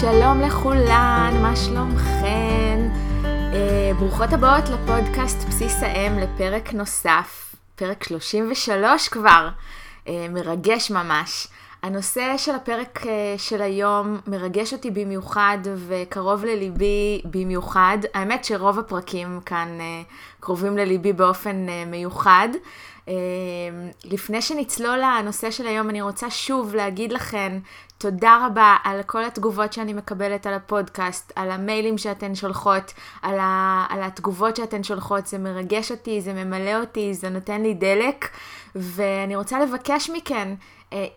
שלום לכולן, מה שלומכן? אה, ברוכות הבאות לפודקאסט בסיס האם לפרק נוסף, פרק 33 כבר, אה, מרגש ממש. הנושא של הפרק אה, של היום מרגש אותי במיוחד וקרוב לליבי במיוחד. האמת שרוב הפרקים כאן אה, קרובים לליבי באופן אה, מיוחד. לפני שנצלול לנושא של היום, אני רוצה שוב להגיד לכן תודה רבה על כל התגובות שאני מקבלת על הפודקאסט, על המיילים שאתן שולחות, על, ה, על התגובות שאתן שולחות, זה מרגש אותי, זה ממלא אותי, זה נותן לי דלק, ואני רוצה לבקש מכן,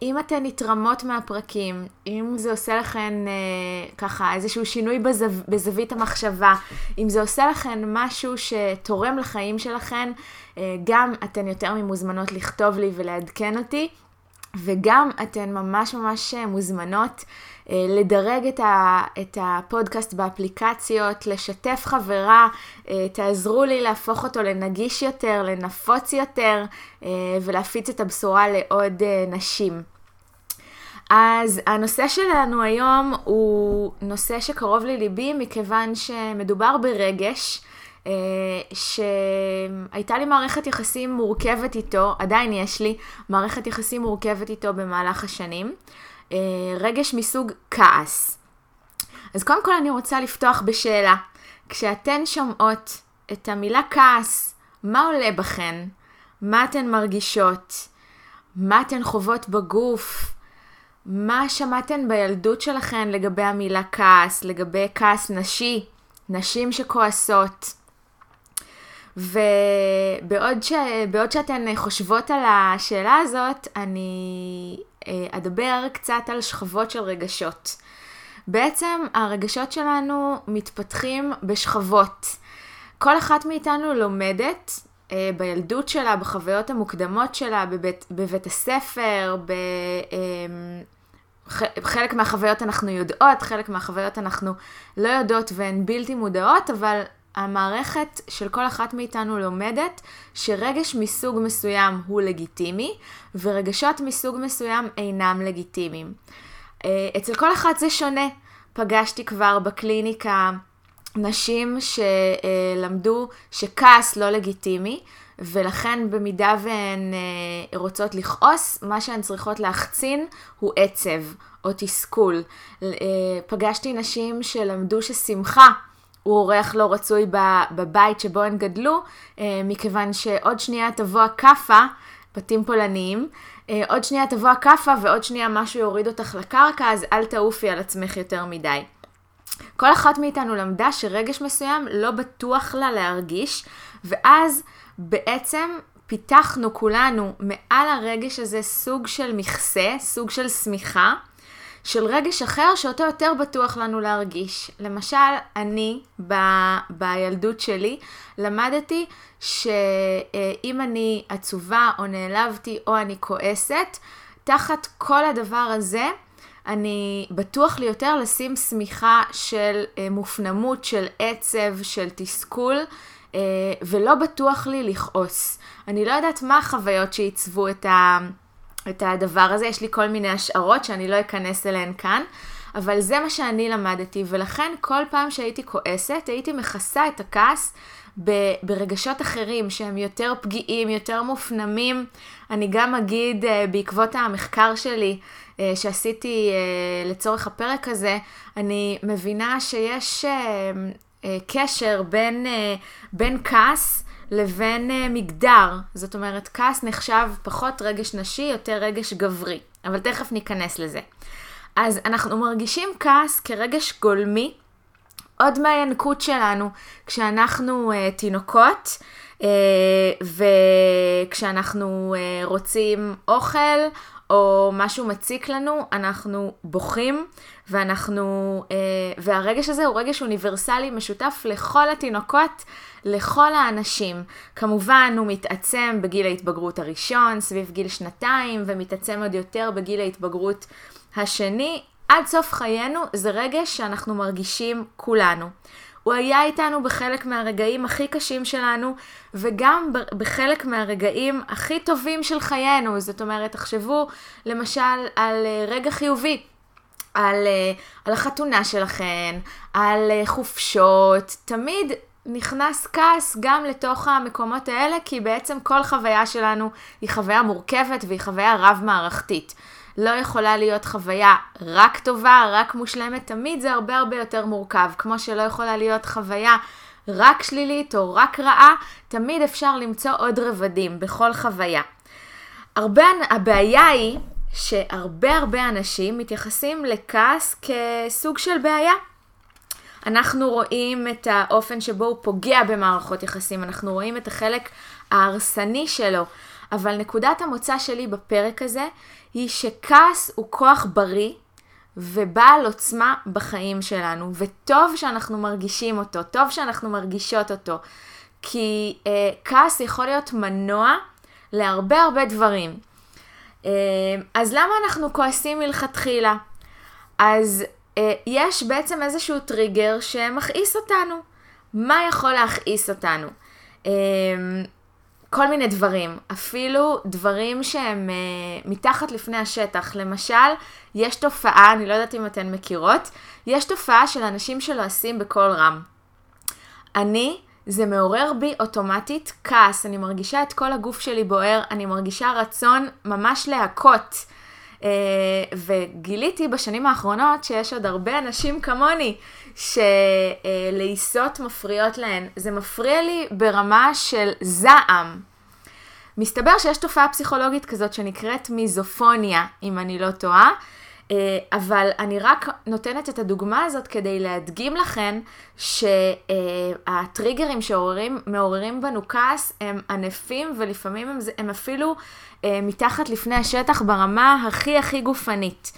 אם אתן נתרמות מהפרקים, אם זה עושה לכן אה, ככה איזשהו שינוי בזו, בזווית המחשבה, אם זה עושה לכן משהו שתורם לחיים שלכן, אה, גם אתן יותר ממוזמנות לכתוב לי ולעדכן אותי. וגם אתן ממש ממש מוזמנות אה, לדרג את, ה, את הפודקאסט באפליקציות, לשתף חברה, אה, תעזרו לי להפוך אותו לנגיש יותר, לנפוץ יותר, אה, ולהפיץ את הבשורה לעוד נשים. אז הנושא שלנו היום הוא נושא שקרוב לליבי מכיוון שמדובר ברגש. אה, שהייתה לי מערכת יחסים מורכבת איתו, עדיין יש לי מערכת יחסים מורכבת איתו במהלך השנים. אה, רגש מסוג כעס. אז קודם כל אני רוצה לפתוח בשאלה. כשאתן שומעות את המילה כעס, מה עולה בכן? מה אתן מרגישות? מה אתן חוות בגוף? מה שמעתן בילדות שלכן לגבי המילה כעס, לגבי כעס נשי, נשים שכועסות? ובעוד ש... שאתן חושבות על השאלה הזאת, אני אה, אדבר קצת על שכבות של רגשות. בעצם הרגשות שלנו מתפתחים בשכבות. כל אחת מאיתנו לומדת אה, בילדות שלה, בחוויות המוקדמות שלה, בבית, בבית הספר, ב... אה, חלק מהחוויות אנחנו יודעות, חלק מהחוויות אנחנו לא יודעות והן בלתי מודעות, אבל המערכת של כל אחת מאיתנו לומדת שרגש מסוג מסוים הוא לגיטימי, ורגשות מסוג מסוים אינם לגיטימיים. אה, אצל כל אחת זה שונה. פגשתי כבר בקליניקה נשים שלמדו שכעס לא לגיטימי, ולכן במידה והן אה, רוצות לכעוס, מה שהן צריכות להחצין הוא עצב או תסכול. אה, פגשתי נשים שלמדו ששמחה הוא אורח לא רצוי בבית שבו הן גדלו, אה, מכיוון שעוד שנייה תבוא הכאפה, בתים פולניים, אה, עוד שנייה תבוא הכאפה ועוד שנייה משהו יוריד אותך לקרקע, אז אל תעופי על עצמך יותר מדי. כל אחת מאיתנו למדה שרגש מסוים לא בטוח לה להרגיש, ואז בעצם פיתחנו כולנו מעל הרגש הזה סוג של מכסה, סוג של שמיכה, של רגש אחר שאותו יותר בטוח לנו להרגיש. למשל, אני ב, בילדות שלי למדתי שאם אני עצובה או נעלבתי או אני כועסת, תחת כל הדבר הזה, אני בטוח לי יותר לשים שמיכה של אה, מופנמות, של עצב, של תסכול, אה, ולא בטוח לי לכעוס. אני לא יודעת מה החוויות שעיצבו את ה... את הדבר הזה. יש לי כל מיני השערות שאני לא אכנס אליהן כאן, אבל זה מה שאני למדתי, ולכן כל פעם שהייתי כועסת, הייתי מכסה את הכעס ברגשות אחרים שהם יותר פגיעים, יותר מופנמים. אני גם אגיד, אה, בעקבות המחקר שלי, אה, שעשיתי אה, לצורך הפרק הזה, אני מבינה שיש קשר בין, בין כעס לבין uh, מגדר. זאת אומרת, כעס נחשב פחות רגש נשי, יותר רגש גברי. אבל תכף ניכנס לזה. אז אנחנו מרגישים כעס כרגש גולמי, עוד מהינקות שלנו כשאנחנו uh, תינוקות, uh, וכשאנחנו uh, רוצים אוכל או משהו מציק לנו, אנחנו בוכים, ואנחנו, אה, והרגש הזה הוא רגש אוניברסלי משותף לכל התינוקות, לכל האנשים. כמובן, הוא מתעצם בגיל ההתבגרות הראשון, סביב גיל שנתיים, ומתעצם עוד יותר בגיל ההתבגרות השני. עד סוף חיינו זה רגש שאנחנו מרגישים כולנו. הוא היה איתנו בחלק מהרגעים הכי קשים שלנו, וגם בחלק מהרגעים הכי טובים של חיינו. זאת אומרת, תחשבו למשל על אה, רגע חיובי. על, אה, על החתונה שלכן, על אה, חופשות, תמיד נכנס כעס גם לתוך המקומות האלה, כי בעצם כל חוויה שלנו היא חוויה מורכבת והיא חוויה רב-מערכתית. לא יכולה להיות חוויה רק טובה, רק מושלמת, תמיד זה הרבה הרבה יותר מורכב. כמו שלא יכולה להיות חוויה רק שלילית או רק רעה, תמיד אפשר למצוא עוד רבדים בכל חוויה. הרבה, הבעיה היא שהרבה הרבה אנשים מתייחסים לכעס כסוג של בעיה. אנחנו רואים את האופן שבו הוא פוגע במערכות יחסים, אנחנו רואים את החלק ההרסני שלו, אבל נקודת המוצא שלי בפרק הזה היא שכעס הוא כוח בריא ובעל עוצמה בחיים שלנו, וטוב שאנחנו מרגישים אותו, טוב שאנחנו מרגישות אותו, כי אה, כעס יכול להיות מנוע להרבה הרבה דברים. אה, אז למה אנחנו כועסים מלכתחילה? אז אה, יש בעצם איזשהו טריגר שמכעיס אותנו. מה יכול להכעיס אותנו? אה, כל מיני דברים, אפילו דברים שהם uh, מתחת לפני השטח. למשל, יש תופעה, אני לא יודעת אם אתן מכירות, יש תופעה של אנשים שלועסים בקול רם. אני, זה מעורר בי אוטומטית כעס, אני מרגישה את כל הגוף שלי בוער, אני מרגישה רצון ממש להכות. Uh, וגיליתי בשנים האחרונות שיש עוד הרבה אנשים כמוני שלעיסות uh, מפריעות להן. זה מפריע לי ברמה של זעם. מסתבר שיש תופעה פסיכולוגית כזאת שנקראת מיזופוניה, אם אני לא טועה, uh, אבל אני רק נותנת את הדוגמה הזאת כדי להדגים לכן שהטריגרים שמעוררים בנו כעס הם ענפים ולפעמים הם, הם אפילו אה, מתחת לפני השטח ברמה הכי הכי גופנית.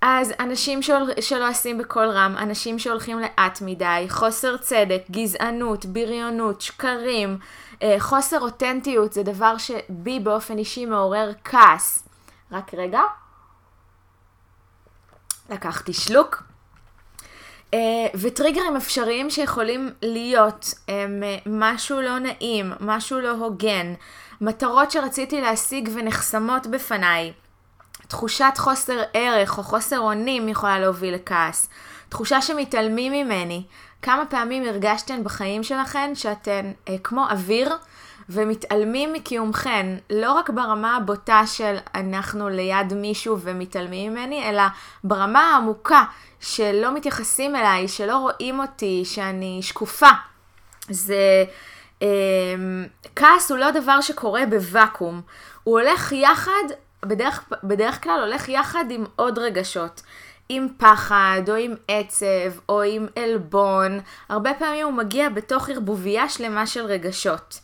אז אנשים של... שלא עושים בקול רם, אנשים שהולכים לאט מדי, חוסר צדק, גזענות, בריונות, שקרים, אה, חוסר אותנטיות, זה דבר שבי באופן אישי מעורר כעס. רק רגע. לקחתי שלוק. Uh, וטריגרים אפשריים שיכולים להיות הם uh, משהו לא נעים, משהו לא הוגן, מטרות שרציתי להשיג ונחסמות בפניי. תחושת חוסר ערך או חוסר אונים יכולה להוביל לכעס. תחושה שמתעלמים ממני. כמה פעמים הרגשתן בחיים שלכן שאתן אה, כמו אוויר ומתעלמים מקיומכן, לא רק ברמה הבוטה של אנחנו ליד מישהו ומתעלמים ממני, אלא ברמה העמוקה שלא מתייחסים אליי, שלא רואים אותי, שאני שקופה. זה... אה, כעס הוא לא דבר שקורה בוואקום, הוא הולך יחד, בדרך, בדרך כלל הולך יחד עם עוד רגשות. עם פחד, או עם עצב, או עם עלבון. הרבה פעמים הוא מגיע בתוך ערבוביה שלמה של רגשות.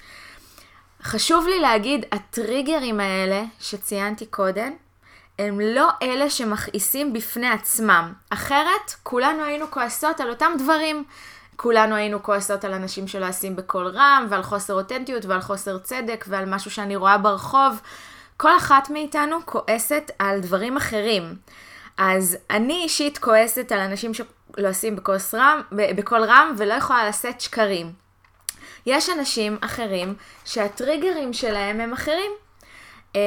חשוב לי להגיד, הטריגרים האלה שציינתי קודם, הם לא אלה שמכעיסים בפני עצמם. אחרת, כולנו היינו כועסות על אותם דברים. כולנו היינו כועסות על אנשים שלא עושים בקול רם, ועל חוסר אותנטיות, ועל חוסר צדק, ועל משהו שאני רואה ברחוב. כל אחת מאיתנו כועסת על דברים אחרים. אז אני אישית כועסת על אנשים שלא עושים רם, בקול רם ולא יכולה לשאת שקרים. יש אנשים אחרים שהטריגרים שלהם הם אחרים. אמ,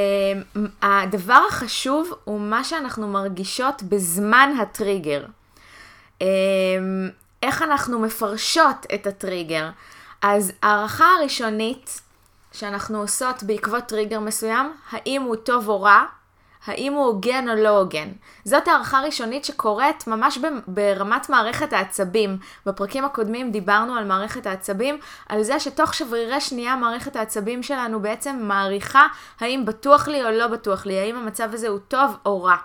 הדבר החשוב הוא מה שאנחנו מרגישות בזמן הטריגר. אמ, איך אנחנו מפרשות את הטריגר. אז הערכה הראשונית שאנחנו עושות בעקבות טריגר מסוים, האם הוא טוב או רע, האם הוא הוגן או לא הוגן. זאת הערכה ראשונית שקורית ממש ברמת מערכת העצבים. בפרקים הקודמים דיברנו על מערכת העצבים, על זה שתוך שברירי שנייה מערכת העצבים שלנו בעצם מעריכה האם בטוח לי או לא בטוח לי, האם המצב הזה הוא טוב או רע.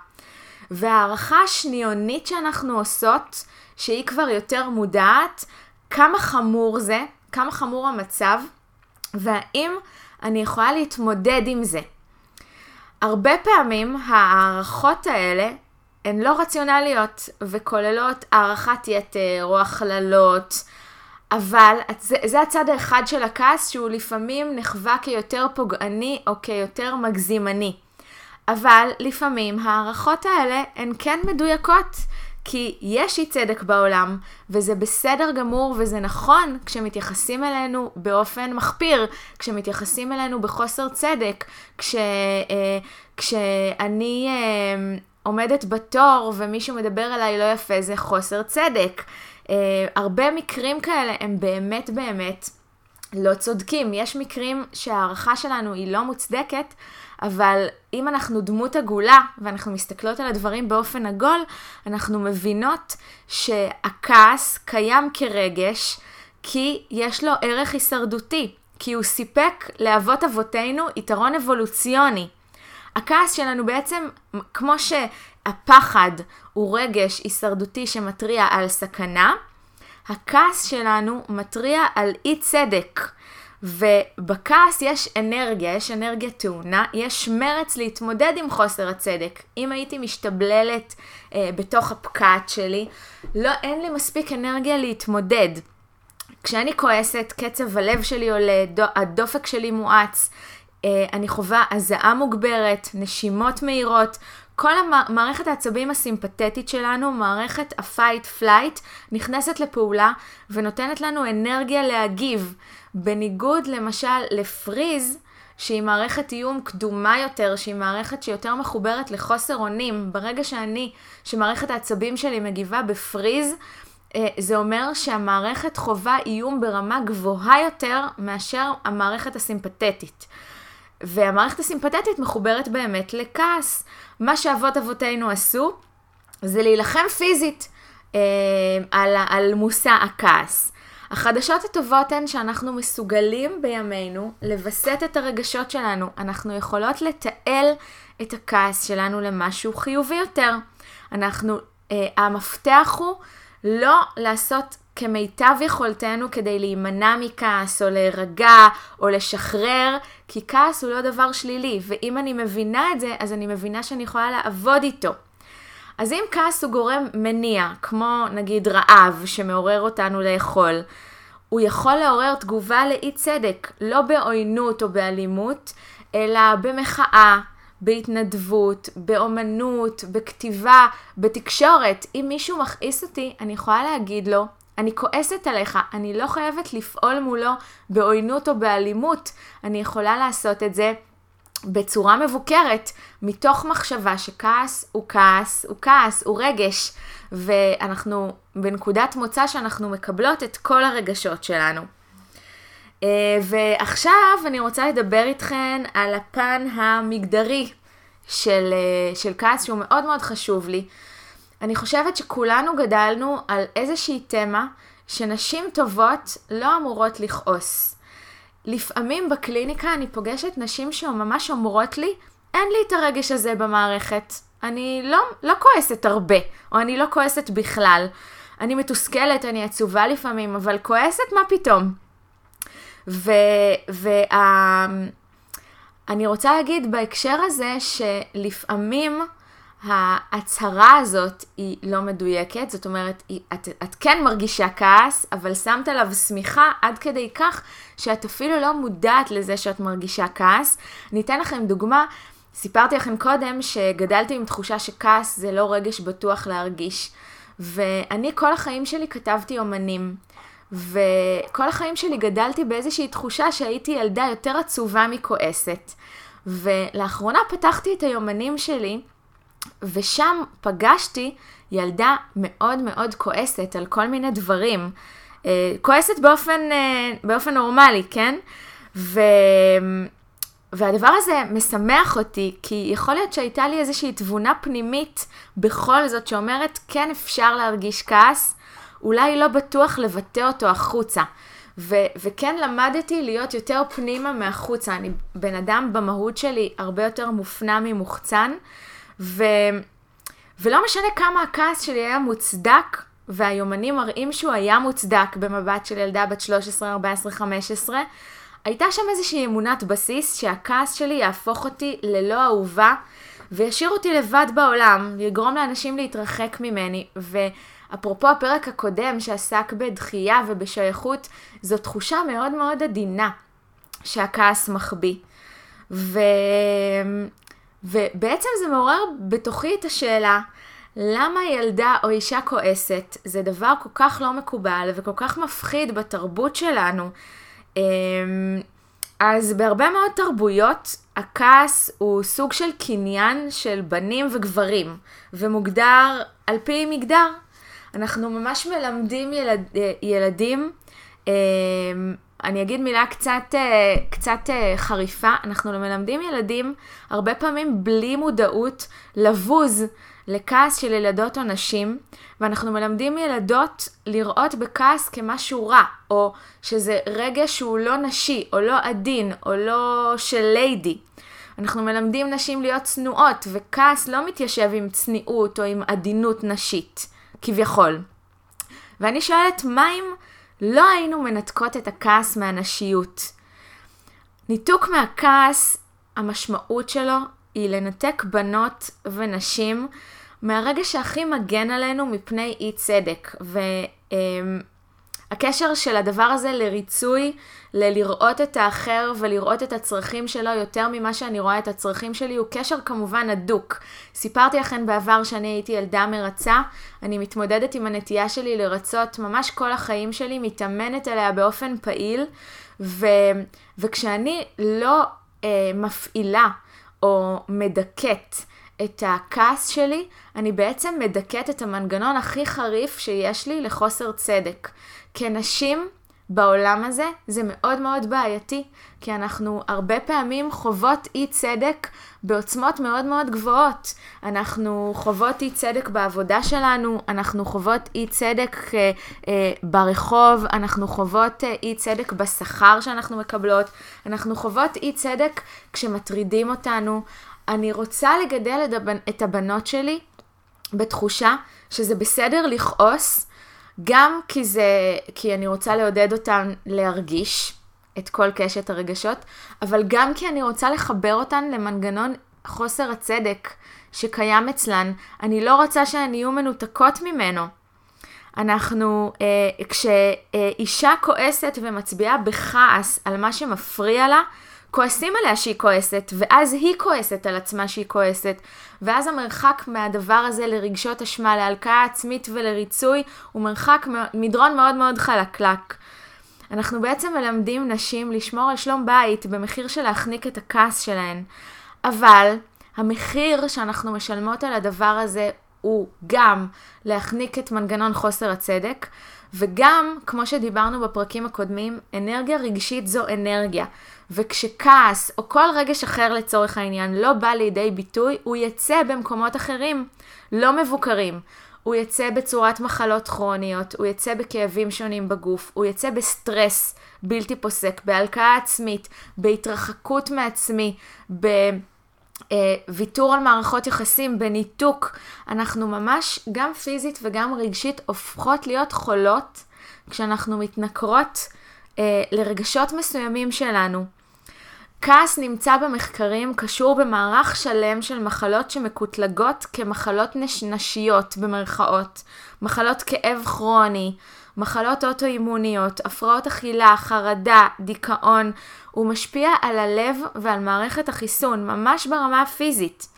והערכה השניונית שאנחנו עושות, שהיא כבר יותר מודעת, כמה חמור זה, כמה חמור המצב, והאם אני יכולה להתמודד עם זה. הרבה פעמים הערכות האלה הן לא רציונליות וכוללות הערכת יתר או הכללות, אבל זה, זה הצד האחד של הכעס שהוא לפעמים נחווה כיותר פוגעני או כיותר מגזימני. אבל לפעמים הערכות האלה הן כן מדויקות. כי יש אי צדק בעולם, וזה בסדר גמור וזה נכון כשמתייחסים אלינו באופן מחפיר, כשמתייחסים אלינו בחוסר צדק, כש, אה, כשאני אה, עומדת בתור ומישהו מדבר אליי לא יפה, זה חוסר צדק. Uh, הרבה מקרים כאלה הם באמת באמת לא צודקים. יש מקרים שההערכה שלנו היא לא מוצדקת, אבל אם אנחנו דמות עגולה ואנחנו מסתכלות על הדברים באופן עגול, אנחנו מבינות שהכעס קיים כרגש כי יש לו ערך הישרדותי, כי הוא סיפק לאבות אבותינו יתרון אבולוציוני. הכעס שלנו בעצם, כמו שהפחד הוא רגש הישרדותי שמתריע על סכנה, הכעס שלנו מתריע על אי צדק. ובכעס יש אנרגיה, יש אנרגיה טעונה, יש מרץ להתמודד עם חוסר הצדק. אם הייתי משתבללת אה, בתוך הפקעת שלי, לא, אין לי מספיק אנרגיה להתמודד. כשאני כועסת, קצב הלב שלי עולה, דו, הדופק שלי מואץ, אה, אני חווה הזעה מוגברת, נשימות מהירות, כל המערכת העצבים הסימפתטית שלנו, מערכת ה-fight flight, נכנסת לפעולה ונותנת לנו אנרגיה להגיב. בניגוד למשל לפריז, שהיא מערכת איום קדומה יותר, שהיא מערכת שיותר מחוברת לחוסר אונים. ברגע שאני, שמערכת העצבים שלי מגיבה בפריז, אה, זה אומר שהמערכת חווה איום ברמה גבוהה יותר מאשר המערכת הסימפתטית. והמערכת הסימפתטית מחוברת באמת לכעס. מה שאבות אבותינו עשו זה להילחם פיזית אה, על, על מושא הכעס. החדשות הטובות הן שאנחנו מסוגלים בימינו לווסת את הרגשות שלנו. אנחנו יכולות לתעל את הכעס שלנו למשהו חיובי יותר. אנחנו, אה, המפתח הוא לא לעשות כמיטב יכולתנו כדי להימנע מכעס, או להירגע, או לשחרר, כי כעס הוא לא דבר שלילי, ואם אני מבינה את זה, אז אני מבינה שאני יכולה לעבוד איתו. אז אם כעס הוא גורם מניע, כמו נגיד רעב שמעורר אותנו לאכול, הוא יכול לעורר תגובה לאי צדק, לא בעוינות או באלימות, אלא במחאה, בהתנדבות, באומנות, בכתיבה, בתקשורת. אם מישהו מכעיס אותי, אני יכולה להגיד לו, אני כועסת עליך, אני לא חייבת לפעול מולו בעוינות או באלימות, אני יכולה לעשות את זה בצורה מבוקרת, מתוך מחשבה שכעס הוא כעס, הוא כעס, הוא רגש, ואנחנו בנקודת מוצא שאנחנו מקבלות את כל הרגשות שלנו. אה, ועכשיו אני רוצה לדבר איתכן על הפן המגדרי של, אה, של כעס, שהוא מאוד מאוד חשוב לי. אני חושבת שכולנו גדלנו על איזושהי תמה שנשים טובות לא אמורות לכעוס. לפעמים בקליניקה אני פוגשת נשים שממש אומרות לי, אין לי את הרגש הזה במערכת. אני לא, לא כועסת הרבה, או אני לא כועסת בכלל. אני מתוסכלת, אני עצובה לפעמים, אבל כועסת מה פתאום? ואני רוצה להגיד בהקשר הזה שלפעמים ההצהרה הזאת היא לא מדויקת, זאת אומרת, את, את כן מרגישה כעס, אבל שמת עליו שמיכה עד כדי כך שאת אפילו לא מודעת לזה שאת מרגישה כעס. אני אתן לכם דוגמה, סיפרתי לכם קודם שגדלתי עם תחושה שכעס זה לא רגש בטוח להרגיש. ואני כל החיים שלי כתבתי אומנים. וכל החיים שלי גדלתי באיזושהי תחושה שהייתי ילדה יותר עצובה מכועסת. ולאחרונה פתחתי את היומנים שלי, ושם פגשתי ילדה מאוד מאוד כועסת על כל מיני דברים. אה, כועסת באופן, אה, באופן נורמלי, כן? ו... והדבר הזה משמח אותי, כי יכול להיות שהייתה לי איזושהי תבונה פנימית בכל זאת שאומרת, כן אפשר להרגיש כעס, אולי לא בטוח לבטא אותו החוצה. ו- וכן למדתי להיות יותר פנימה מהחוצה. אני בן אדם במהות שלי הרבה יותר מופנם ממוחצן, ו- ולא משנה כמה הכעס שלי היה מוצדק, והיומנים מראים שהוא היה מוצדק במבט של ילדה בת 13, 14, 15, הייתה שם איזושהי אמונת בסיס שהכעס שלי יהפוך אותי ללא אהובה וישאיר אותי לבד בעולם, יגרום לאנשים להתרחק ממני. ואפרופו הפרק הקודם שעסק בדחייה ובשייכות, זו תחושה מאוד מאוד עדינה שהכעס מחביא. ו... ובעצם זה מעורר בתוכי את השאלה, למה ילדה או אישה כועסת זה דבר כל כך לא מקובל וכל כך מפחיד בתרבות שלנו? אמ, אז בהרבה מאוד תרבויות, הכעס הוא סוג של קניין של בנים וגברים, ומוגדר על פי מגדר. אנחנו ממש מלמדים ילד, ילדים, אה, אני אגיד מילה קצת, אה, קצת אה, חריפה, אנחנו מלמדים ילדים הרבה פעמים בלי מודעות לבוז לכעס של ילדות או נשים, ואנחנו מלמדים ילדות לראות בכעס כמשהו רע, או שזה רגע שהוא לא נשי, או לא עדין, או לא של ליידי. אנחנו מלמדים נשים להיות צנועות, וכעס לא מתיישב עם צניעות או עם עדינות נשית, כביכול. ואני שואלת, מה אם לא היינו מנתקות את הכעס מהנשיות? ניתוק מהכעס, המשמעות שלו היא לנתק בנות ונשים מהרגע שהכי מגן עלינו מפני אי צדק. והקשר של הדבר הזה לריצוי, ללראות את האחר ולראות את הצרכים שלו יותר ממה שאני רואה את הצרכים שלי, הוא קשר כמובן הדוק. סיפרתי לכם בעבר שאני הייתי ילדה מרצה, אני מתמודדת עם הנטייה שלי לרצות ממש כל החיים שלי, מתאמנת עליה באופן פעיל, ו... וכשאני לא אה, מפעילה או מדכאת את הכעס שלי, אני בעצם מדכאת את המנגנון הכי חריף שיש לי לחוסר צדק. כנשים בעולם הזה זה מאוד מאוד בעייתי, כי אנחנו הרבה פעמים חוות אי צדק בעוצמות מאוד מאוד גבוהות. אנחנו חוות אי צדק בעבודה שלנו, אנחנו חוות אי צדק אה, אה, ברחוב, אנחנו חוות אה, אי צדק בשכר שאנחנו מקבלות, אנחנו חוות אי צדק כשמטרידים אותנו. אני רוצה לגדל את הבנות שלי בתחושה שזה בסדר לכעוס, גם כי זה, כי אני רוצה לעודד אותן להרגיש את כל קשת הרגשות, אבל גם כי אני רוצה לחבר אותן למנגנון חוסר הצדק שקיים אצלן. אני לא רוצה שהן יהיו מנותקות ממנו. אנחנו, אה, כשאישה כועסת ומצביעה בכעס על מה שמפריע לה, כועסים עליה שהיא כועסת, ואז היא כועסת על עצמה שהיא כועסת, ואז המרחק מהדבר הזה לרגשות אשמה, להלקאה עצמית ולריצוי, הוא מרחק מדרון מאוד מאוד חלקלק. אנחנו בעצם מלמדים נשים לשמור על שלום בית במחיר של להחניק את הכעס שלהן. אבל המחיר שאנחנו משלמות על הדבר הזה הוא גם להחניק את מנגנון חוסר הצדק, וגם, כמו שדיברנו בפרקים הקודמים, אנרגיה רגשית זו אנרגיה. וכשכעס או כל רגש אחר לצורך העניין לא בא לידי ביטוי, הוא יצא במקומות אחרים, לא מבוקרים. הוא יצא בצורת מחלות כרוניות, הוא יצא בכאבים שונים בגוף, הוא יצא בסטרס בלתי פוסק, בהלקאה עצמית, בהתרחקות מעצמי, בוויתור על מערכות יחסים, בניתוק. אנחנו ממש, גם פיזית וגם רגשית, הופכות להיות חולות כשאנחנו מתנכרות אה, לרגשות מסוימים שלנו. כעס נמצא במחקרים קשור במערך שלם של מחלות שמקוטלגות כמחלות נש... נשיות במרכאות, מחלות כאב כרוני, מחלות אוטואימוניות, הפרעות אכילה, חרדה, דיכאון, הוא משפיע על הלב ועל מערכת החיסון, ממש ברמה הפיזית.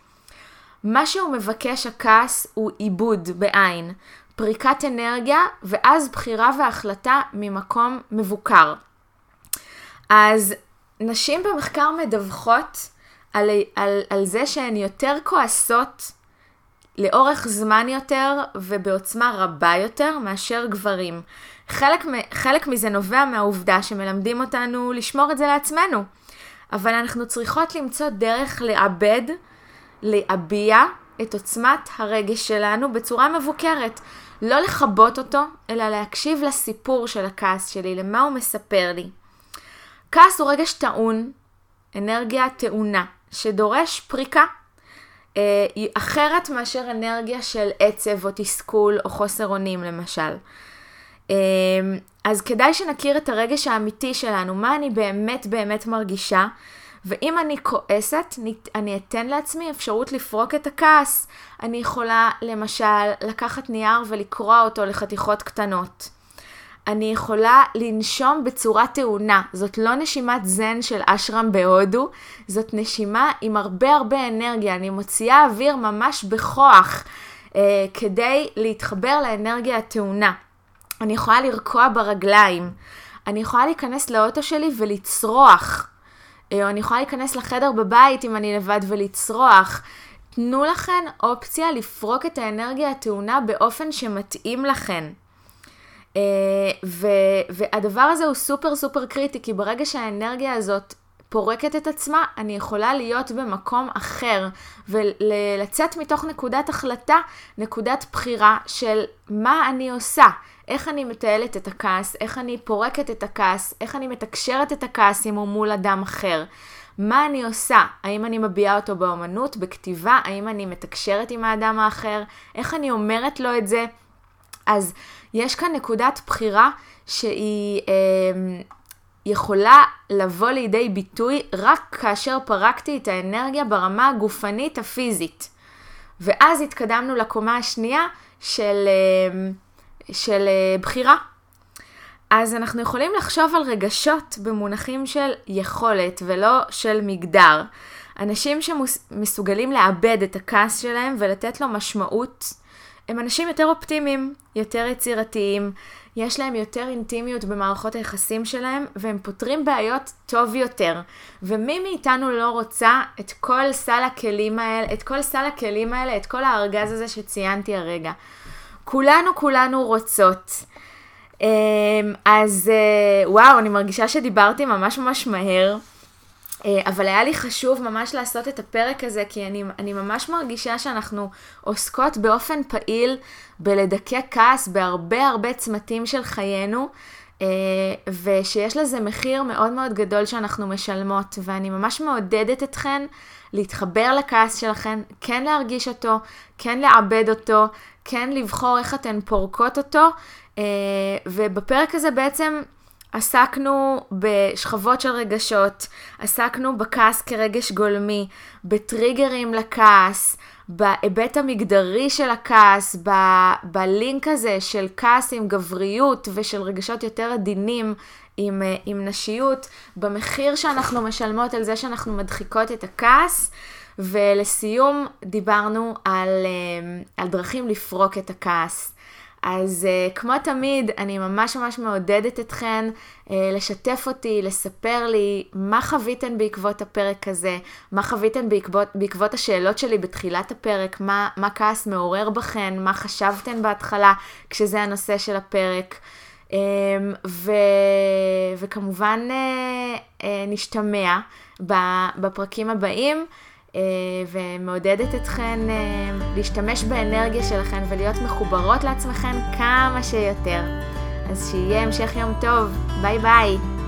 מה שהוא מבקש הכעס הוא עיבוד בעין, פריקת אנרגיה ואז בחירה והחלטה ממקום מבוקר. אז נשים במחקר מדווחות על, על, על זה שהן יותר כועסות לאורך זמן יותר ובעוצמה רבה יותר מאשר גברים. חלק, חלק מזה נובע מהעובדה שמלמדים אותנו לשמור את זה לעצמנו. אבל אנחנו צריכות למצוא דרך לעבד, להביע את עוצמת הרגש שלנו בצורה מבוקרת. לא לכבות אותו, אלא להקשיב לסיפור של הכעס שלי, למה הוא מספר לי. כעס הוא רגש טעון, אנרגיה טעונה, שדורש פריקה. אה, היא אחרת מאשר אנרגיה של עצב או תסכול או חוסר אונים למשל. אה, אז כדאי שנכיר את הרגש האמיתי שלנו, מה אני באמת באמת מרגישה, ואם אני כועסת, אני אתן לעצמי אפשרות לפרוק את הכעס. אני יכולה למשל לקחת נייר ולקרוע אותו לחתיכות קטנות. אני יכולה לנשום בצורה טעונה. זאת לא נשימת זן של אשרם בהודו, זאת נשימה עם הרבה הרבה אנרגיה. אני מוציאה אוויר ממש בכוח אה, כדי להתחבר לאנרגיה הטעונה. אני יכולה לרקוע ברגליים. אני יכולה להיכנס לאוטו שלי ולצרוח. או אני יכולה להיכנס לחדר בבית אם אני לבד ולצרוח. תנו לכן אופציה לפרוק את האנרגיה הטעונה באופן שמתאים לכן. Uh, ו- והדבר הזה הוא סופר סופר קריטי, כי ברגע שהאנרגיה הזאת פורקת את עצמה, אני יכולה להיות במקום אחר ולצאת מתוך נקודת החלטה, נקודת בחירה של מה אני עושה, איך אני מתעלת את הכעס, איך אני פורקת את הכעס, איך אני מתקשרת את הכעס אם הוא מול אדם אחר. מה אני עושה? האם אני מביעה אותו באמנות, בכתיבה? האם אני מתקשרת עם האדם האחר? איך אני אומרת לו את זה? אז יש כאן נקודת בחירה שהיא אה, יכולה לבוא לידי ביטוי רק כאשר פרקתי את האנרגיה ברמה הגופנית הפיזית. ואז התקדמנו לקומה השנייה של, אה, של אה, בחירה. אז אנחנו יכולים לחשוב על רגשות במונחים של יכולת ולא של מגדר. אנשים שמסוגלים לעבד את הכעס שלהם ולתת לו משמעות, הם אנשים יותר אופטימיים, יותר יצירתיים, יש להם יותר אינטימיות במערכות היחסים שלהם, והם פותרים בעיות טוב יותר. ומי מאיתנו לא רוצה את כל סל הכלים האלה, את כל סל הכלים האלה, את כל הארגז הזה שציינתי הרגע. כולנו כולנו רוצות. אמ, אז אה, וואו, אני מרגישה שדיברתי ממש ממש מהר, אבל היה לי חשוב ממש לעשות את הפרק הזה, כי אני, אני ממש מרגישה שאנחנו עוסקות באופן פעיל בלדכא כעס בהרבה הרבה צמתים של חיינו. אה, ושיש לזה מחיר מאוד מאוד גדול שאנחנו משלמות, ואני ממש מעודדת אתכן להתחבר לכעס שלכן, כן להרגיש אותו, כן לעבד אותו, כן לבחור איך אתן פורקות אותו, אה, ובפרק הזה בעצם עסקנו בשכבות של רגשות, עסקנו בכעס כרגש גולמי, בטריגרים לכעס, בהיבט המגדרי של הכעס, ב- בלינק הזה של כעס עם גבריות ושל רגשות יותר עדינים עם, אה, עם נשיות, במחיר שאנחנו משלמות על זה שאנחנו מדחיקות את הכעס. ולסיום דיברנו על, אה, על דרכים לפרוק את הכעס. אז uh, כמו תמיד, אני ממש ממש מעודדת אתכן uh, לשתף אותי, לספר לי מה חוויתן בעקבות הפרק הזה, מה חוויתן בעקבות, בעקבות השאלות שלי בתחילת הפרק, מה, מה כעס מעורר בכן, מה חשבתן בהתחלה כשזה הנושא של הפרק. Um, ו, וכמובן uh, uh, נשתמע בפרקים הבאים. אה, ומעודדת אתכן אה, להשתמש באנרגיה שלכן ולהיות מחוברות לעצמכן כמה שיותר. אז שיהיה המשך יום טוב, ביי ביי.